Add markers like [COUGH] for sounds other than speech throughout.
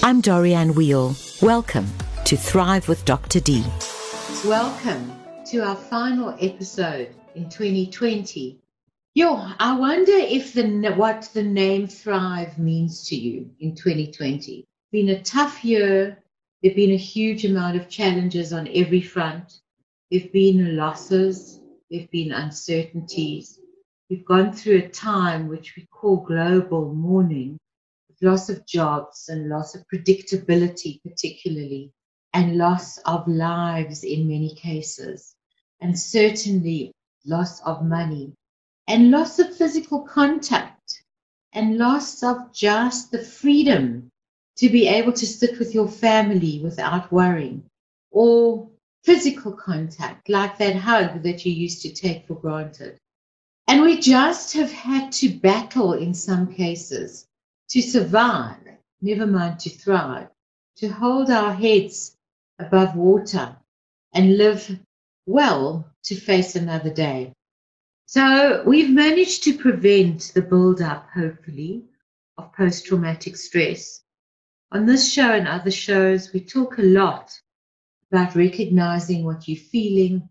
I'm Dorianne Weil. Welcome to Thrive with Dr. D. Welcome to our final episode in 2020. Yo, I wonder if the what the name Thrive means to you in 2020. Been a tough year. There've been a huge amount of challenges on every front. There've been losses. There've been uncertainties. We've gone through a time which we call global mourning, loss of jobs and loss of predictability, particularly, and loss of lives in many cases, and certainly loss of money, and loss of physical contact, and loss of just the freedom to be able to sit with your family without worrying, or physical contact, like that hug that you used to take for granted. And we just have had to battle in some cases to survive, never mind to thrive, to hold our heads above water and live well to face another day. So we've managed to prevent the build-up, hopefully, of post-traumatic stress. On this show and other shows, we talk a lot about recognizing what you're feeling,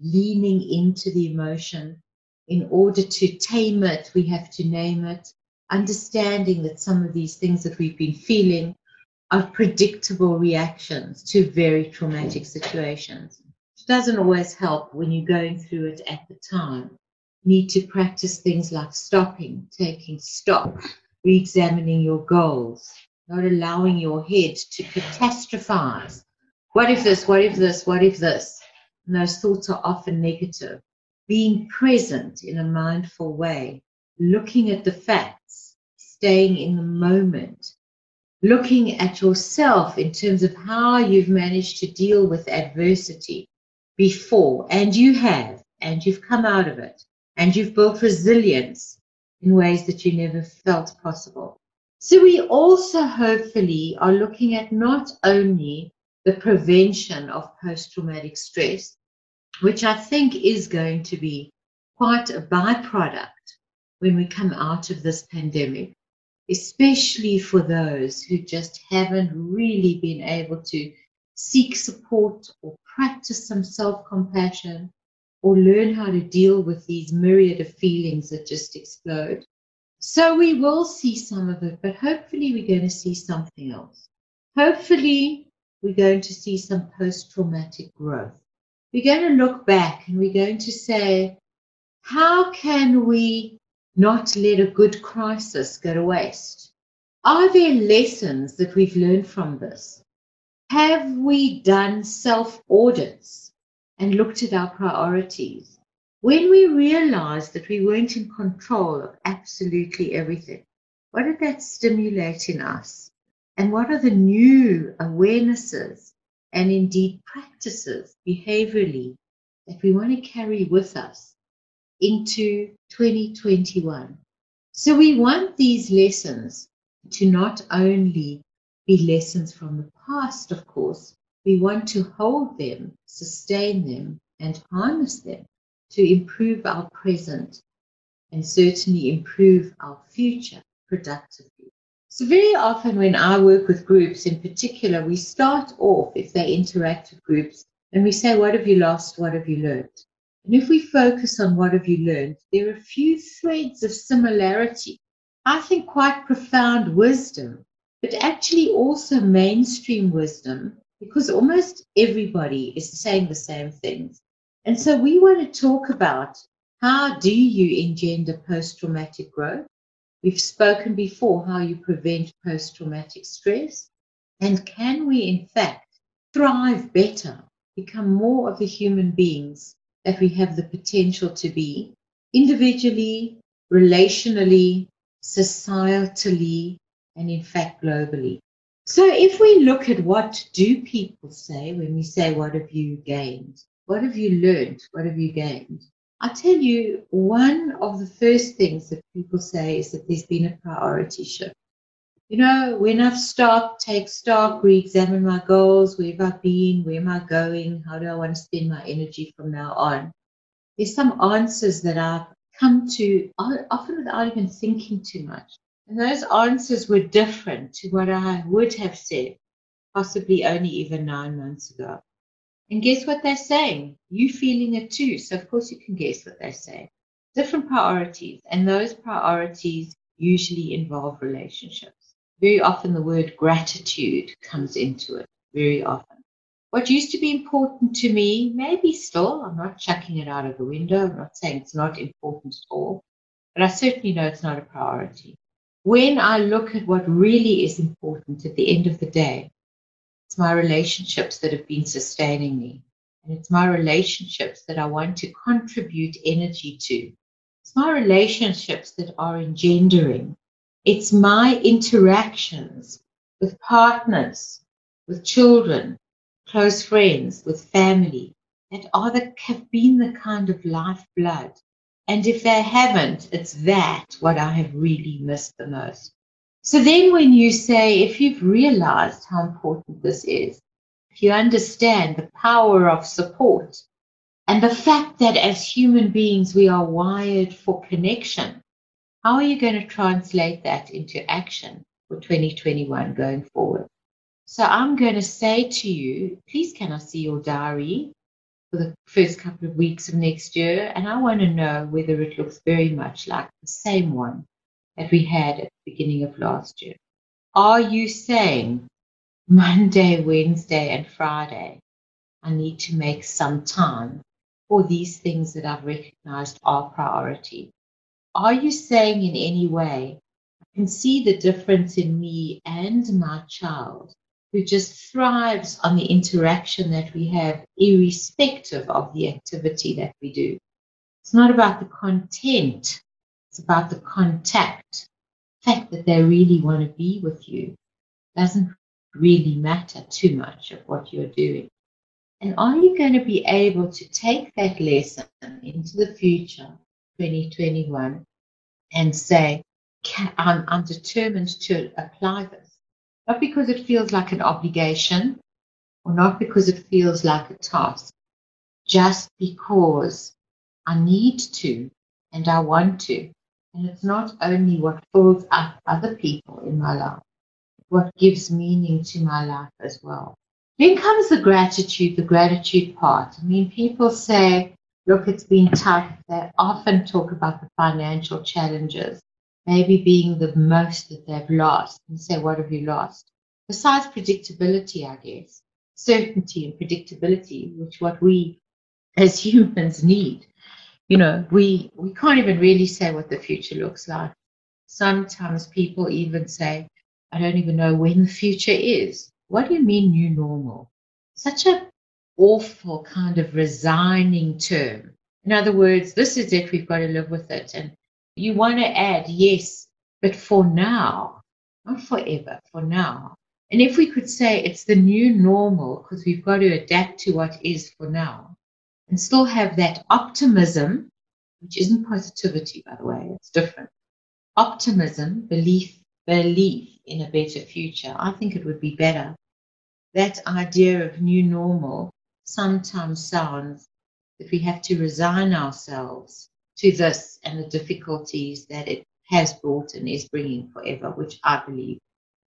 leaning into the emotion. In order to tame it, we have to name it understanding that some of these things that we've been feeling are predictable reactions to very traumatic situations. It doesn't always help when you're going through it at the time. You need to practice things like stopping, taking stock, re examining your goals, not allowing your head to catastrophize. What if this? What if this? What if this? And those thoughts are often negative. Being present in a mindful way, looking at the facts, staying in the moment, looking at yourself in terms of how you've managed to deal with adversity before, and you have, and you've come out of it, and you've built resilience in ways that you never felt possible. So, we also hopefully are looking at not only the prevention of post traumatic stress, which I think is going to be quite a byproduct when we come out of this pandemic, especially for those who just haven't really been able to seek support or practice some self compassion or learn how to deal with these myriad of feelings that just explode. So we will see some of it, but hopefully we're going to see something else. Hopefully we're going to see some post traumatic growth. We're going to look back and we're going to say, how can we not let a good crisis go to waste? Are there lessons that we've learned from this? Have we done self audits and looked at our priorities? When we realized that we weren't in control of absolutely everything, what did that stimulate in us? And what are the new awarenesses and indeed practices behaviorally that we want to carry with us into 2021. So we want these lessons to not only be lessons from the past, of course, we want to hold them, sustain them, and harness them to improve our present and certainly improve our future productively. So, very often when I work with groups in particular, we start off, if they interact with groups, and we say, What have you lost? What have you learned? And if we focus on what have you learned, there are a few threads of similarity. I think quite profound wisdom, but actually also mainstream wisdom, because almost everybody is saying the same things. And so we want to talk about how do you engender post-traumatic growth? We've spoken before how you prevent post-traumatic stress. And can we, in fact, thrive better, become more of the human beings that we have the potential to be individually, relationally, societally, and in fact globally. So if we look at what do people say when we say, what have you gained? What have you learned? What have you gained? I tell you, one of the first things that people say is that there's been a priority shift. You know, when I've stopped, take stock, re examine my goals, where have I been, where am I going, how do I want to spend my energy from now on? There's some answers that I've come to often without even thinking too much. And those answers were different to what I would have said, possibly only even nine months ago. And guess what they're saying? You feeling it too. So, of course, you can guess what they're saying. Different priorities. And those priorities usually involve relationships. Very often, the word gratitude comes into it. Very often. What used to be important to me, maybe still, I'm not chucking it out of the window. I'm not saying it's not important at all, but I certainly know it's not a priority. When I look at what really is important at the end of the day, it's my relationships that have been sustaining me. And it's my relationships that I want to contribute energy to. It's my relationships that are engendering. It's my interactions with partners, with children, close friends, with family that are the, have been the kind of lifeblood and if they haven't, it's that what I have really missed the most. So then when you say, if you've realized how important this is, if you understand the power of support and the fact that as human beings, we are wired for connection, how are you going to translate that into action for 2021 going forward? So I'm going to say to you, please can I see your diary? for the first couple of weeks of next year, and I want to know whether it looks very much like the same one that we had at the beginning of last year. Are you saying Monday, Wednesday, and Friday, I need to make some time for these things that I've recognized are priority? Are you saying in any way, I can see the difference in me and my child who just thrives on the interaction that we have, irrespective of the activity that we do. It's not about the content, it's about the contact. The fact that they really want to be with you doesn't really matter too much of what you're doing. And are you going to be able to take that lesson into the future, 2021, and say, I'm, I'm determined to apply this? not because it feels like an obligation or not because it feels like a task, just because I need to and I want to. And it's not only what fills up other people in my life, what gives meaning to my life as well. Then comes the gratitude, the gratitude part. I mean, people say, look, it's been tough. They often talk about the financial challenges maybe being the most that they've lost and say, what have you lost? Besides predictability, I guess, certainty and predictability, which what we as humans need. You know, we, we can't even really say what the future looks like. Sometimes people even say, I don't even know when the future is. What do you mean new normal? Such a awful kind of resigning term. In other words, this is it, we've got to live with it. And you want to add, yes, but for now, not forever, for now. And if we could say it's the new normal because we've got to adapt to what is for now and still have that optimism, which isn't positivity, by the way, it's different. Optimism, belief, belief in a better future. I think it would be better. That idea of new normal sometimes sounds that we have to resign ourselves to this and the difficulties that it has brought and is bringing forever, which I believe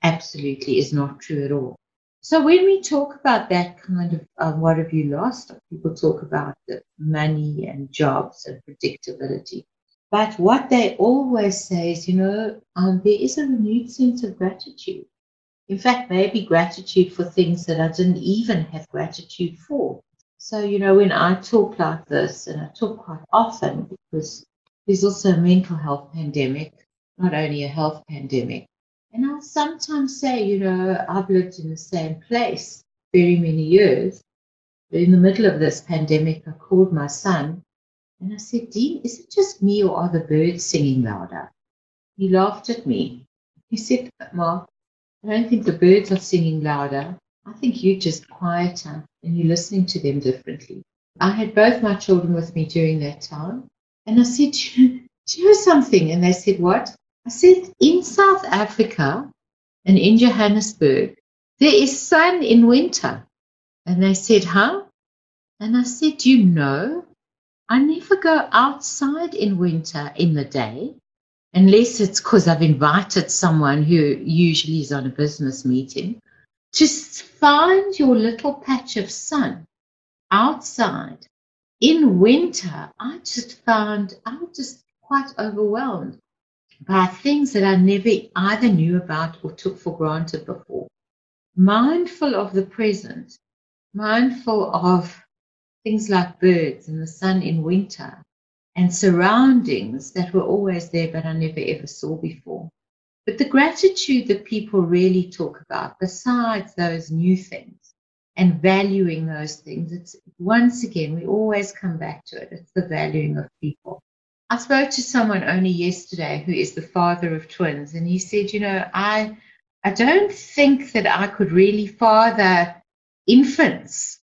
absolutely is not true at all. So when we talk about that kind of um, what have you lost, people talk about the money and jobs and predictability. But what they always say is, you know, um, there is a renewed sense of gratitude. In fact, maybe gratitude for things that I didn't even have gratitude for. So, you know, when I talk like this, and I talk quite often because there's also a mental health pandemic, not only a health pandemic. And I'll sometimes say, you know, I've lived in the same place very many years. But in the middle of this pandemic, I called my son and I said, Dean, is it just me or are the birds singing louder? He laughed at me. He said, Mark, I don't think the birds are singing louder. I think you're just quieter and you're listening to them differently. I had both my children with me during that time. And I said, Do you know something? And they said, What? I said, In South Africa and in Johannesburg, there is sun in winter. And they said, Huh? And I said, You know, I never go outside in winter in the day. Unless it's because I've invited someone who usually is on a business meeting, just find your little patch of sun outside. In winter, I just found I was just quite overwhelmed by things that I never either knew about or took for granted before. Mindful of the present, mindful of things like birds and the sun in winter and surroundings that were always there but I never ever saw before. But the gratitude that people really talk about, besides those new things and valuing those things, it's once again, we always come back to it. It's the valuing of people. I spoke to someone only yesterday who is the father of twins, and he said, you know, I I don't think that I could really father infants.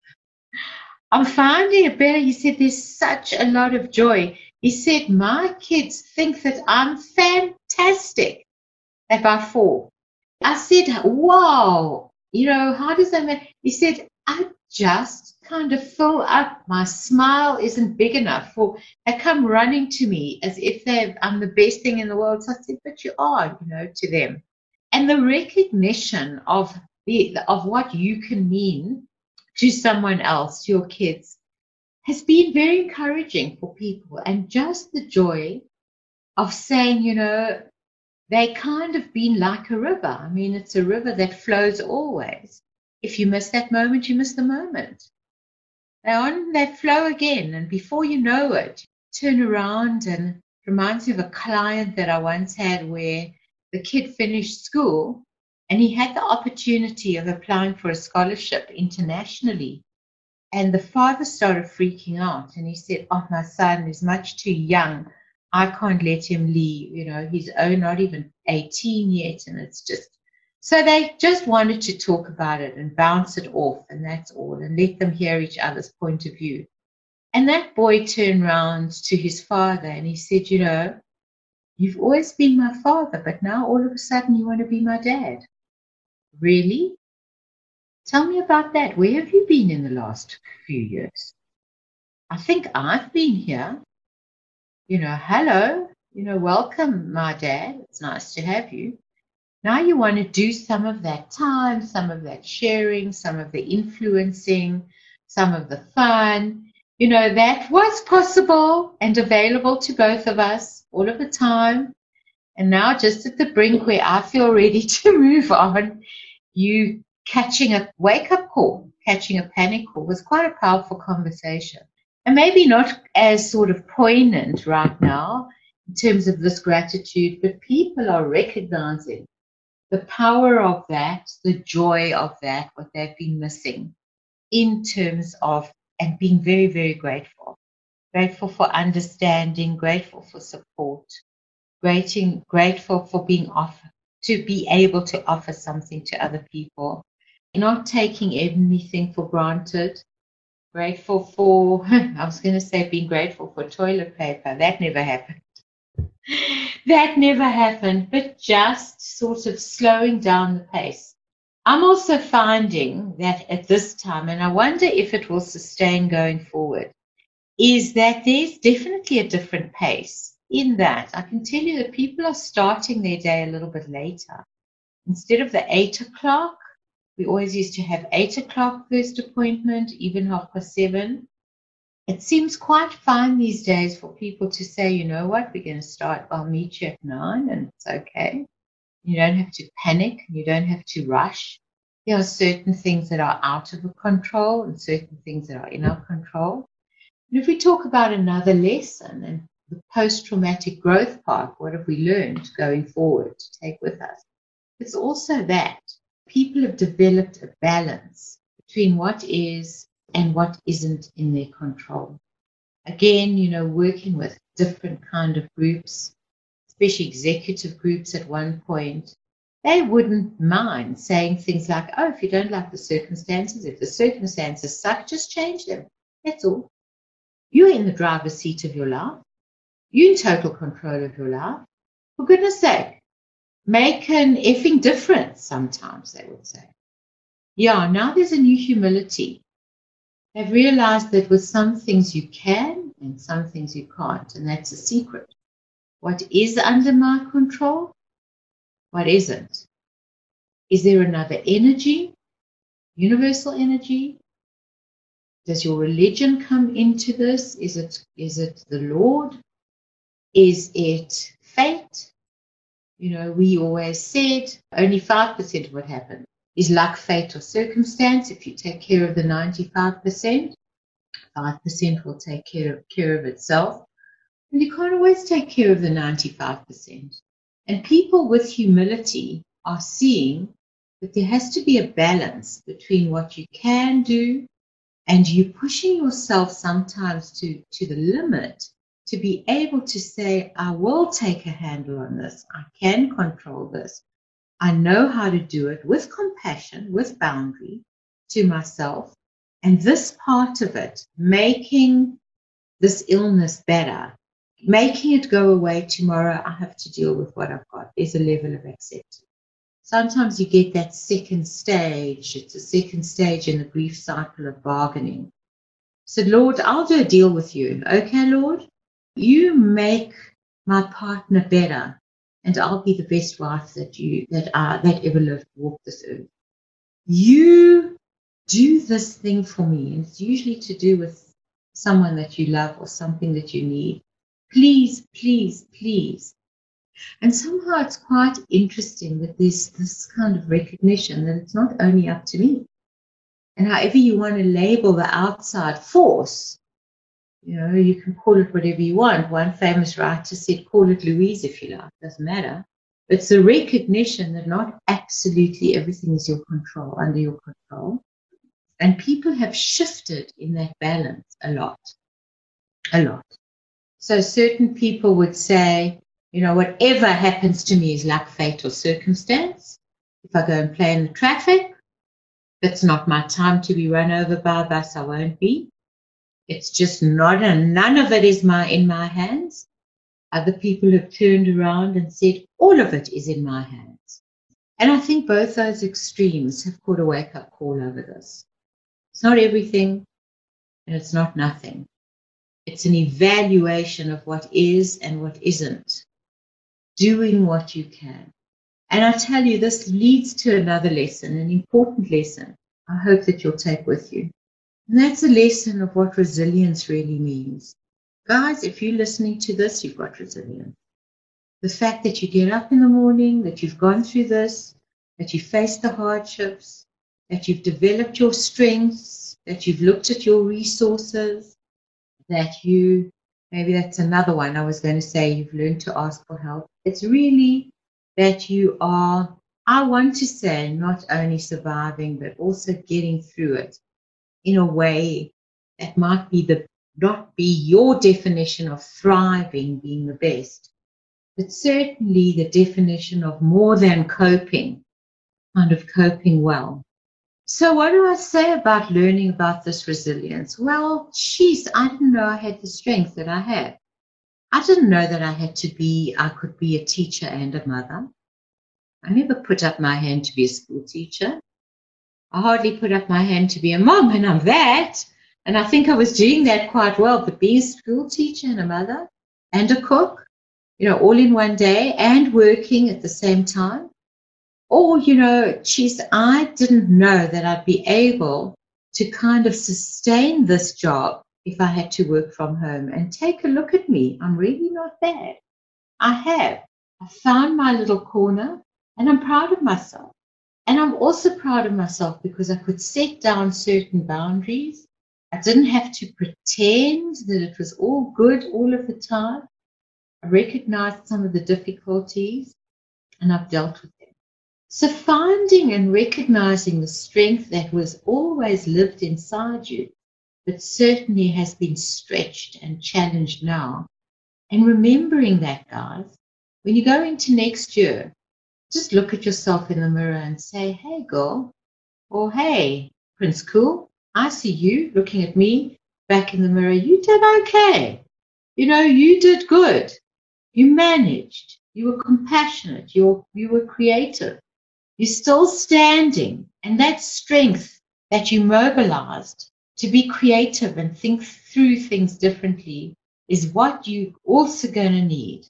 I'm finding it better. He said there's such a lot of joy. He said, My kids think that I'm fantastic about four. I said, Wow, you know, how does that make? He said, I just kind of fill up. My smile isn't big enough for they come running to me as if they I'm the best thing in the world. So I said, but you are, you know, to them. And the recognition of the of what you can mean to someone else, your kids, has been very encouraging for people. And just the joy of saying, you know, they kind of been like a river. I mean, it's a river that flows always. If you miss that moment, you miss the moment. They're on, they flow again. And before you know it, you turn around and reminds me of a client that I once had where the kid finished school and he had the opportunity of applying for a scholarship internationally. And the father started freaking out and he said, Oh, my son is much too young. I can't let him leave. You know, he's oh, not even 18 yet. And it's just so they just wanted to talk about it and bounce it off, and that's all, and let them hear each other's point of view. And that boy turned round to his father and he said, You know, you've always been my father, but now all of a sudden you want to be my dad. Really? Tell me about that. Where have you been in the last few years? I think I've been here. You know, hello, you know, welcome, my dad. It's nice to have you. Now you want to do some of that time, some of that sharing, some of the influencing, some of the fun. You know, that was possible and available to both of us all of the time. And now, just at the brink where I feel ready [LAUGHS] to move on, you catching a wake up call, catching a panic call was quite a powerful conversation. And maybe not as sort of poignant right now in terms of this gratitude, but people are recognizing the power of that, the joy of that, what they've been missing in terms of, and being very, very grateful. Grateful for understanding, grateful for support, grateful, grateful for being offered, to be able to offer something to other people, not taking anything for granted. Grateful for, [LAUGHS] I was going to say being grateful for toilet paper. That never happened [LAUGHS] that never happened, but just sort of slowing down the pace. I'm also finding that at this time, and I wonder if it will sustain going forward, is that there's definitely a different pace in that I can tell you that people are starting their day a little bit later. Instead of the eight o'clock, we always used to have eight o'clock first appointment, even half past seven it seems quite fine these days for people to say, you know what, we're going to start, I'll meet you at nine and it's okay. You don't have to panic, you don't have to rush. There are certain things that are out of control and certain things that are in our control. And if we talk about another lesson and the post traumatic growth part, what have we learned going forward to take with us? It's also that people have developed a balance between what is and what isn't in their control. Again, you know, working with different kind of groups, especially executive groups at one point, they wouldn't mind saying things like, oh, if you don't like the circumstances, if the circumstances suck, just change them. That's all. You're in the driver's seat of your life. You're in total control of your life. For goodness sake, make an effing difference, sometimes they would say. Yeah, now there's a new humility have realized that with some things you can and some things you can't, and that's a secret. What is under my control? What isn't? Is there another energy? Universal energy? Does your religion come into this? Is it is it the Lord? Is it fate? You know, we always said only 5% of what happened is luck, fate, or circumstance. If you take care of the 95%, 5% will take care of, care of itself. And you can't always take care of the 95%. And people with humility are seeing that there has to be a balance between what you can do and you pushing yourself sometimes to, to the limit to be able to say, I will take a handle on this. I can control this. I know how to do it with compassion, with boundary to myself. And this part of it, making this illness better, making it go away tomorrow, I have to deal with what I've got. There's a level of acceptance. Sometimes you get that second stage. It's a second stage in the grief cycle of bargaining. So, Lord, I'll do a deal with you. Okay, Lord, you make my partner better and I'll be the best wife that you that I that ever lived walk this earth. You do this thing for me, and it's usually to do with someone that you love or something that you need. Please, please, please. And somehow it's quite interesting that there's this kind of recognition that it's not only up to me. And however you want to label the outside force, you know, you can call it whatever you want. One famous writer said, call it Louise if you like, doesn't matter. It's a recognition that not absolutely everything is your control, under your control. And people have shifted in that balance a lot, a lot. So certain people would say, you know, whatever happens to me is luck, fate, or circumstance. If I go and play in the traffic, it's not my time to be run over by a bus, I won't be. It's just not, and none of it is my in my hands. Other people have turned around and said, all of it is in my hands. And I think both those extremes have caught a wake up call over this. It's not everything and it's not nothing. It's an evaluation of what is and what isn't, doing what you can. And I tell you, this leads to another lesson, an important lesson I hope that you'll take with you. And that's a lesson of what resilience really means. Guys, if you're listening to this, you've got resilience. The fact that you get up in the morning, that you've gone through this, that you faced the hardships, that you've developed your strengths, that you've looked at your resources, that you, maybe that's another one I was going to say, you've learned to ask for help. It's really that you are, I want to say, not only surviving, but also getting through it in a way that might be the not be your definition of thriving being the best, but certainly the definition of more than coping, kind of coping well. So, what do I say about learning about this resilience? Well, geez, I didn't know I had the strength that I had. I didn't know that I had to be, I could be a teacher and a mother. I never put up my hand to be a school teacher. I hardly put up my hand to be a mom, and I'm that. And I think I was doing that quite well. But being a school teacher and a mother and a cook, you know, all in one day and working at the same time. Or, you know, geez, I didn't know that I'd be able to kind of sustain this job if I had to work from home. And take a look at me. I'm really not bad. I have. I found my little corner and I'm proud of myself. And I'm also proud of myself because I could set down certain boundaries. I didn't have to pretend that it was all good all of the time. I recognized some of the difficulties and I've dealt with them. So finding and recognizing the strength that was always lived inside you, but certainly has been stretched and challenged now. And remembering that, guys, when you go into next year, just look at yourself in the mirror and say, hey, girl, or hey, Prince Cool, I see you looking at me back in the mirror. You did okay. You know, you did good. You managed. You were compassionate. You were, you were creative. You're still standing. And that strength that you mobilized to be creative and think through things differently is what you're also going to need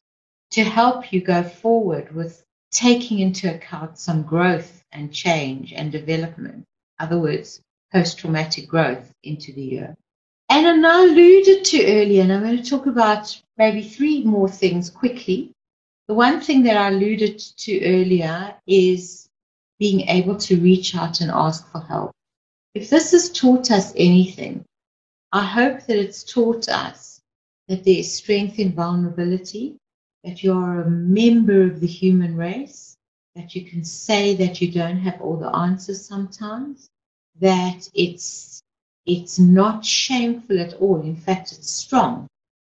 to help you go forward with taking into account some growth and change and development. Other words, post traumatic growth into the year. And I alluded to earlier, and I'm going to talk about maybe three more things quickly. The one thing that I alluded to earlier is being able to reach out and ask for help. If this has taught us anything, I hope that it's taught us that there is strength in vulnerability, that you are a member of the human race, that you can say that you don't have all the answers sometimes, that it's it's not shameful at all. In fact, it's strong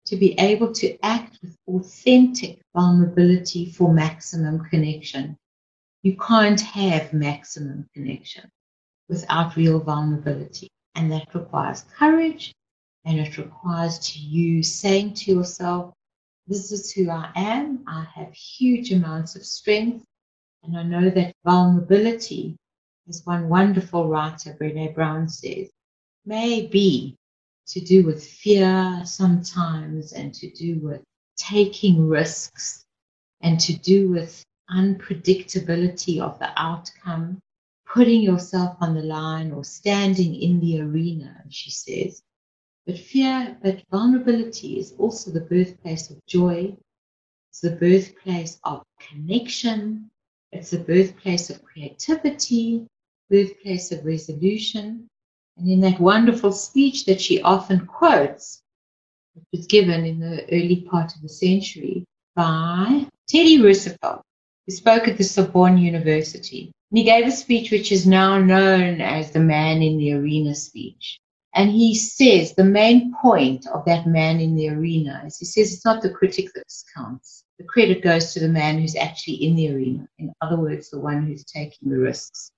to be able to act with authentic vulnerability for maximum connection. You can't have maximum connection without real vulnerability. And that requires courage and it requires to you saying to yourself, this is who I am. I have huge amounts of strength. And I know that vulnerability, as one wonderful writer, Brene Brown says, may be to do with fear sometimes and to do with taking risks and to do with unpredictability of the outcome, putting yourself on the line or standing in the arena, she says. But fear, but vulnerability is also the birthplace of joy. It's the birthplace of connection. It's the birthplace of creativity, birthplace of resolution. And in that wonderful speech that she often quotes, which was given in the early part of the century by Teddy Roosevelt, who spoke at the Sorbonne University. And he gave a speech which is now known as the Man in the Arena speech. And he says the main point of that man in the arena is he says it's not the critic that counts. The credit goes to the man who's actually in the arena. In other words, the one who's taking the risks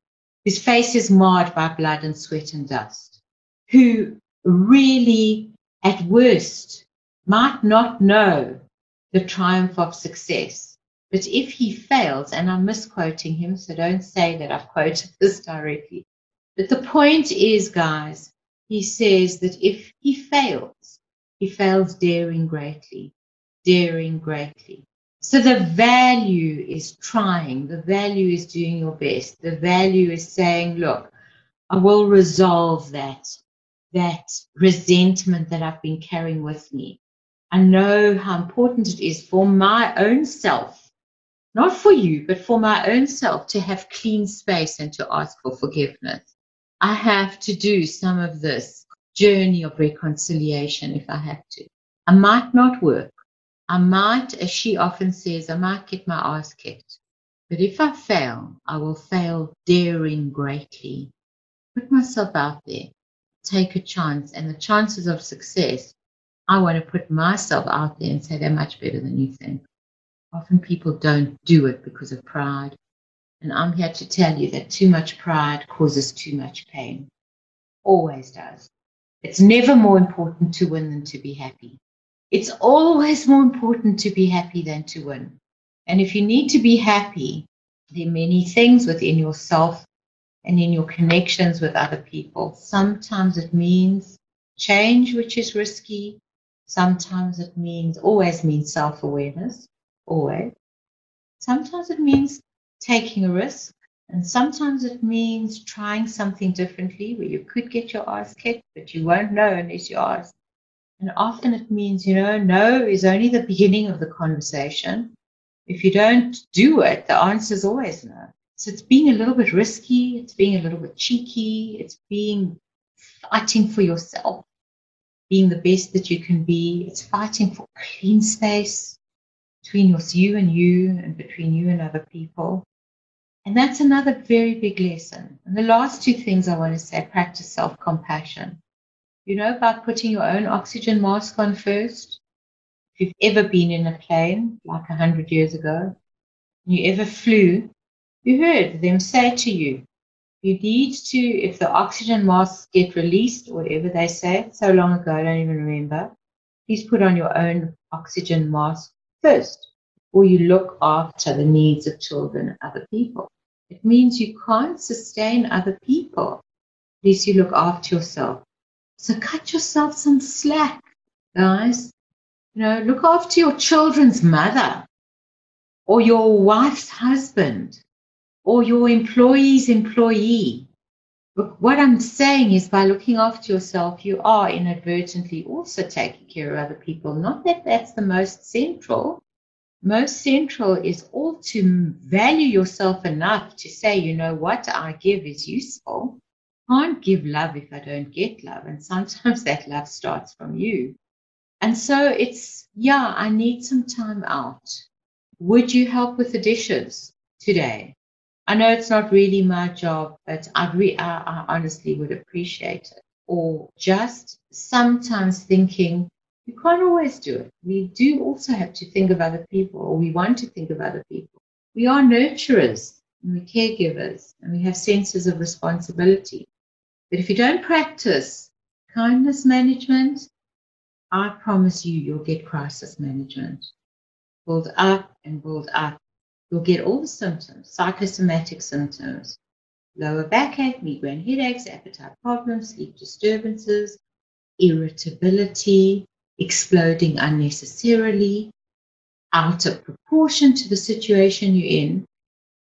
whose face is marred by blood and sweat and dust, who really, at worst, might not know the triumph of success. But if he fails, and I'm misquoting him, so don't say that I've [LAUGHS] quoted this directly. But the point is, guys, he says that if he fails, he fails daring greatly, daring greatly. So the value is trying, the value is doing your best, the value is saying, look, I will resolve that, that resentment that I've been carrying with me. I know how important it is for my own self, not for you, but for my own self to have clean space and to ask for forgiveness. I have to do some of this journey of reconciliation if I have to. I might not work. I might, as she often says, I might get my ass kicked. But if I fail, I will fail daring greatly. Put myself out there, take a chance, and the chances of success, I want to put myself out there and say they're much better than you think. Often people don't do it because of pride. And I'm here to tell you that too much pride causes too much pain. Always does. It's never more important to win than to be happy. It's always more important to be happy than to win. And if you need to be happy, there are many things within yourself and in your connections with other people. Sometimes it means change, which is risky. Sometimes it means, always means self awareness, always. Sometimes it means taking a risk. And sometimes it means trying something differently where you could get your ass kicked, but you won't know unless you ask. And often it means, you know, no is only the beginning of the conversation. If you don't do it, the answer is always no. So it's being a little bit risky, it's being a little bit cheeky, it's being fighting for yourself, being the best that you can be. It's fighting for clean space between you and you and between you and other people. And that's another very big lesson. And the last two things I want to say practice self compassion. You know about putting your own oxygen mask on first? If you've ever been in a plane, like a hundred years ago, and you ever flew, you heard them say to you, you need to, if the oxygen masks get released, whatever they say, so long ago, I don't even remember, please put on your own oxygen mask first, or you look after the needs of children and other people. It means you can't sustain other people. unless you look after yourself. So cut yourself some slack, guys. You know, look after your children's mother. or your wife's husband or your employee's employee. But what I'm saying is by looking after yourself, you are inadvertently also taking care of other people. Not that that's the most central. Most central is all to value yourself enough to say, you know, what I give is useful. Can't give love if I don't get love. And sometimes [LAUGHS] that love starts from you. And so it's, yeah, I need some time out. Would you help with the dishes today? I know it's not really my job, but I, re- I, I honestly would appreciate it. Or just sometimes thinking, you can't always do it. We do also have to think of other people, or we want to think of other people. We are nurturers and we're caregivers, and we have senses of responsibility. But if you don't practice kindness management, I promise you, you'll get crisis management. Build up and build up. You'll get all the symptoms, psychosomatic symptoms, lower backache, migraine headaches, appetite problems, sleep disturbances, irritability, exploding unnecessarily, out of proportion to the situation you're in.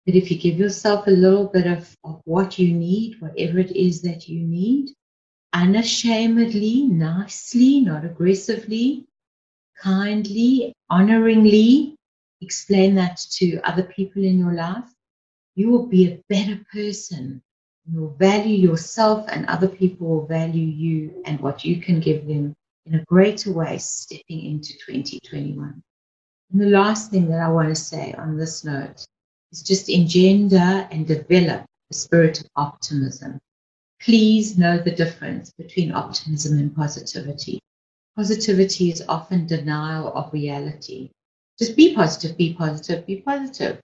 But if you give yourself a little bit of, of what you need, whatever it is that you need, unashamedly, nicely, not aggressively, kindly, honoringly explain that to other people in your life, you will be a better person. You'll value yourself, and other people will value you and what you can give them in a greater way stepping into 2021. And the last thing that I want to say on this note is just engender and develop a spirit of optimism. Please know the difference between optimism and positivity. Positivity is often denial of reality. Just be positive, be positive, be positive.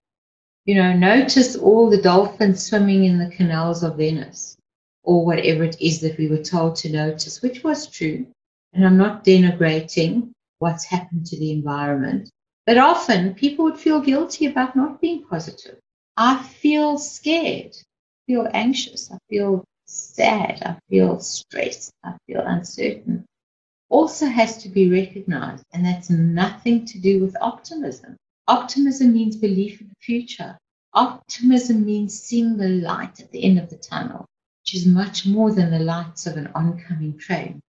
You know, notice all the dolphins swimming in the canals of Venice or whatever it is that we were told to notice, which was true. And I'm not denigrating what's happened to the environment. But often people would feel guilty about not being positive. I feel scared, I feel anxious, I feel sad, I feel stressed, I feel uncertain, also has to be recognized. And that's nothing to do with optimism. Optimism means belief in the future. Optimism means seeing the light at the end of the tunnel, which is much more than the lights of an oncoming train.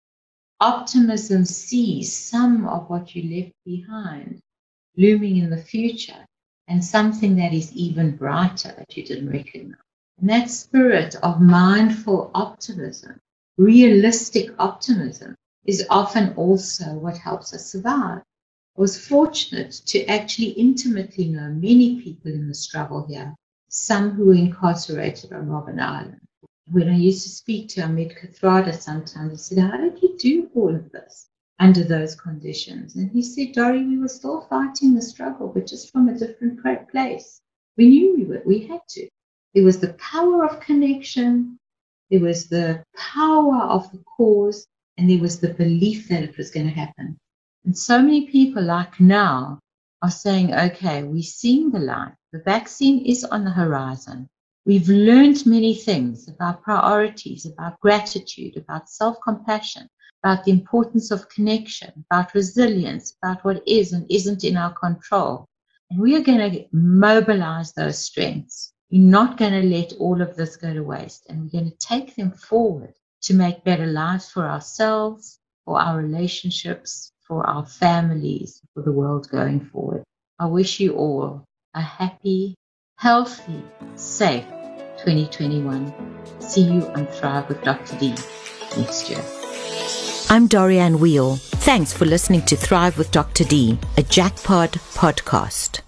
Optimism sees some of what you left behind looming in the future and something that is even brighter that you didn't recognize. And that spirit of mindful optimism, realistic optimism, is often also what helps us survive. I was fortunate to actually intimately know many people in the struggle here, some who were incarcerated on Robben Island. When I used to speak to Ahmed Kathrada sometimes, I said, How did you do all of this under those conditions? And he said, Dori, we were still fighting the struggle, but just from a different place. We knew we, were, we had to. It was the power of connection, it was the power of the cause, and there was the belief that it was going to happen. And so many people, like now, are saying, okay, we're seeing the light. The vaccine is on the horizon. We've learned many things about priorities, about gratitude, about self compassion, about the importance of connection, about resilience, about what is and isn't in our control. And we are going to mobilize those strengths we're not going to let all of this go to waste and we're going to take them forward to make better lives for ourselves, for our relationships, for our families, for the world going forward. I wish you all a happy, healthy, safe 2021. See you on Thrive with Dr. D next year. I'm Dorianne Weil. Thanks for listening to Thrive with Dr. D, a Jackpot podcast.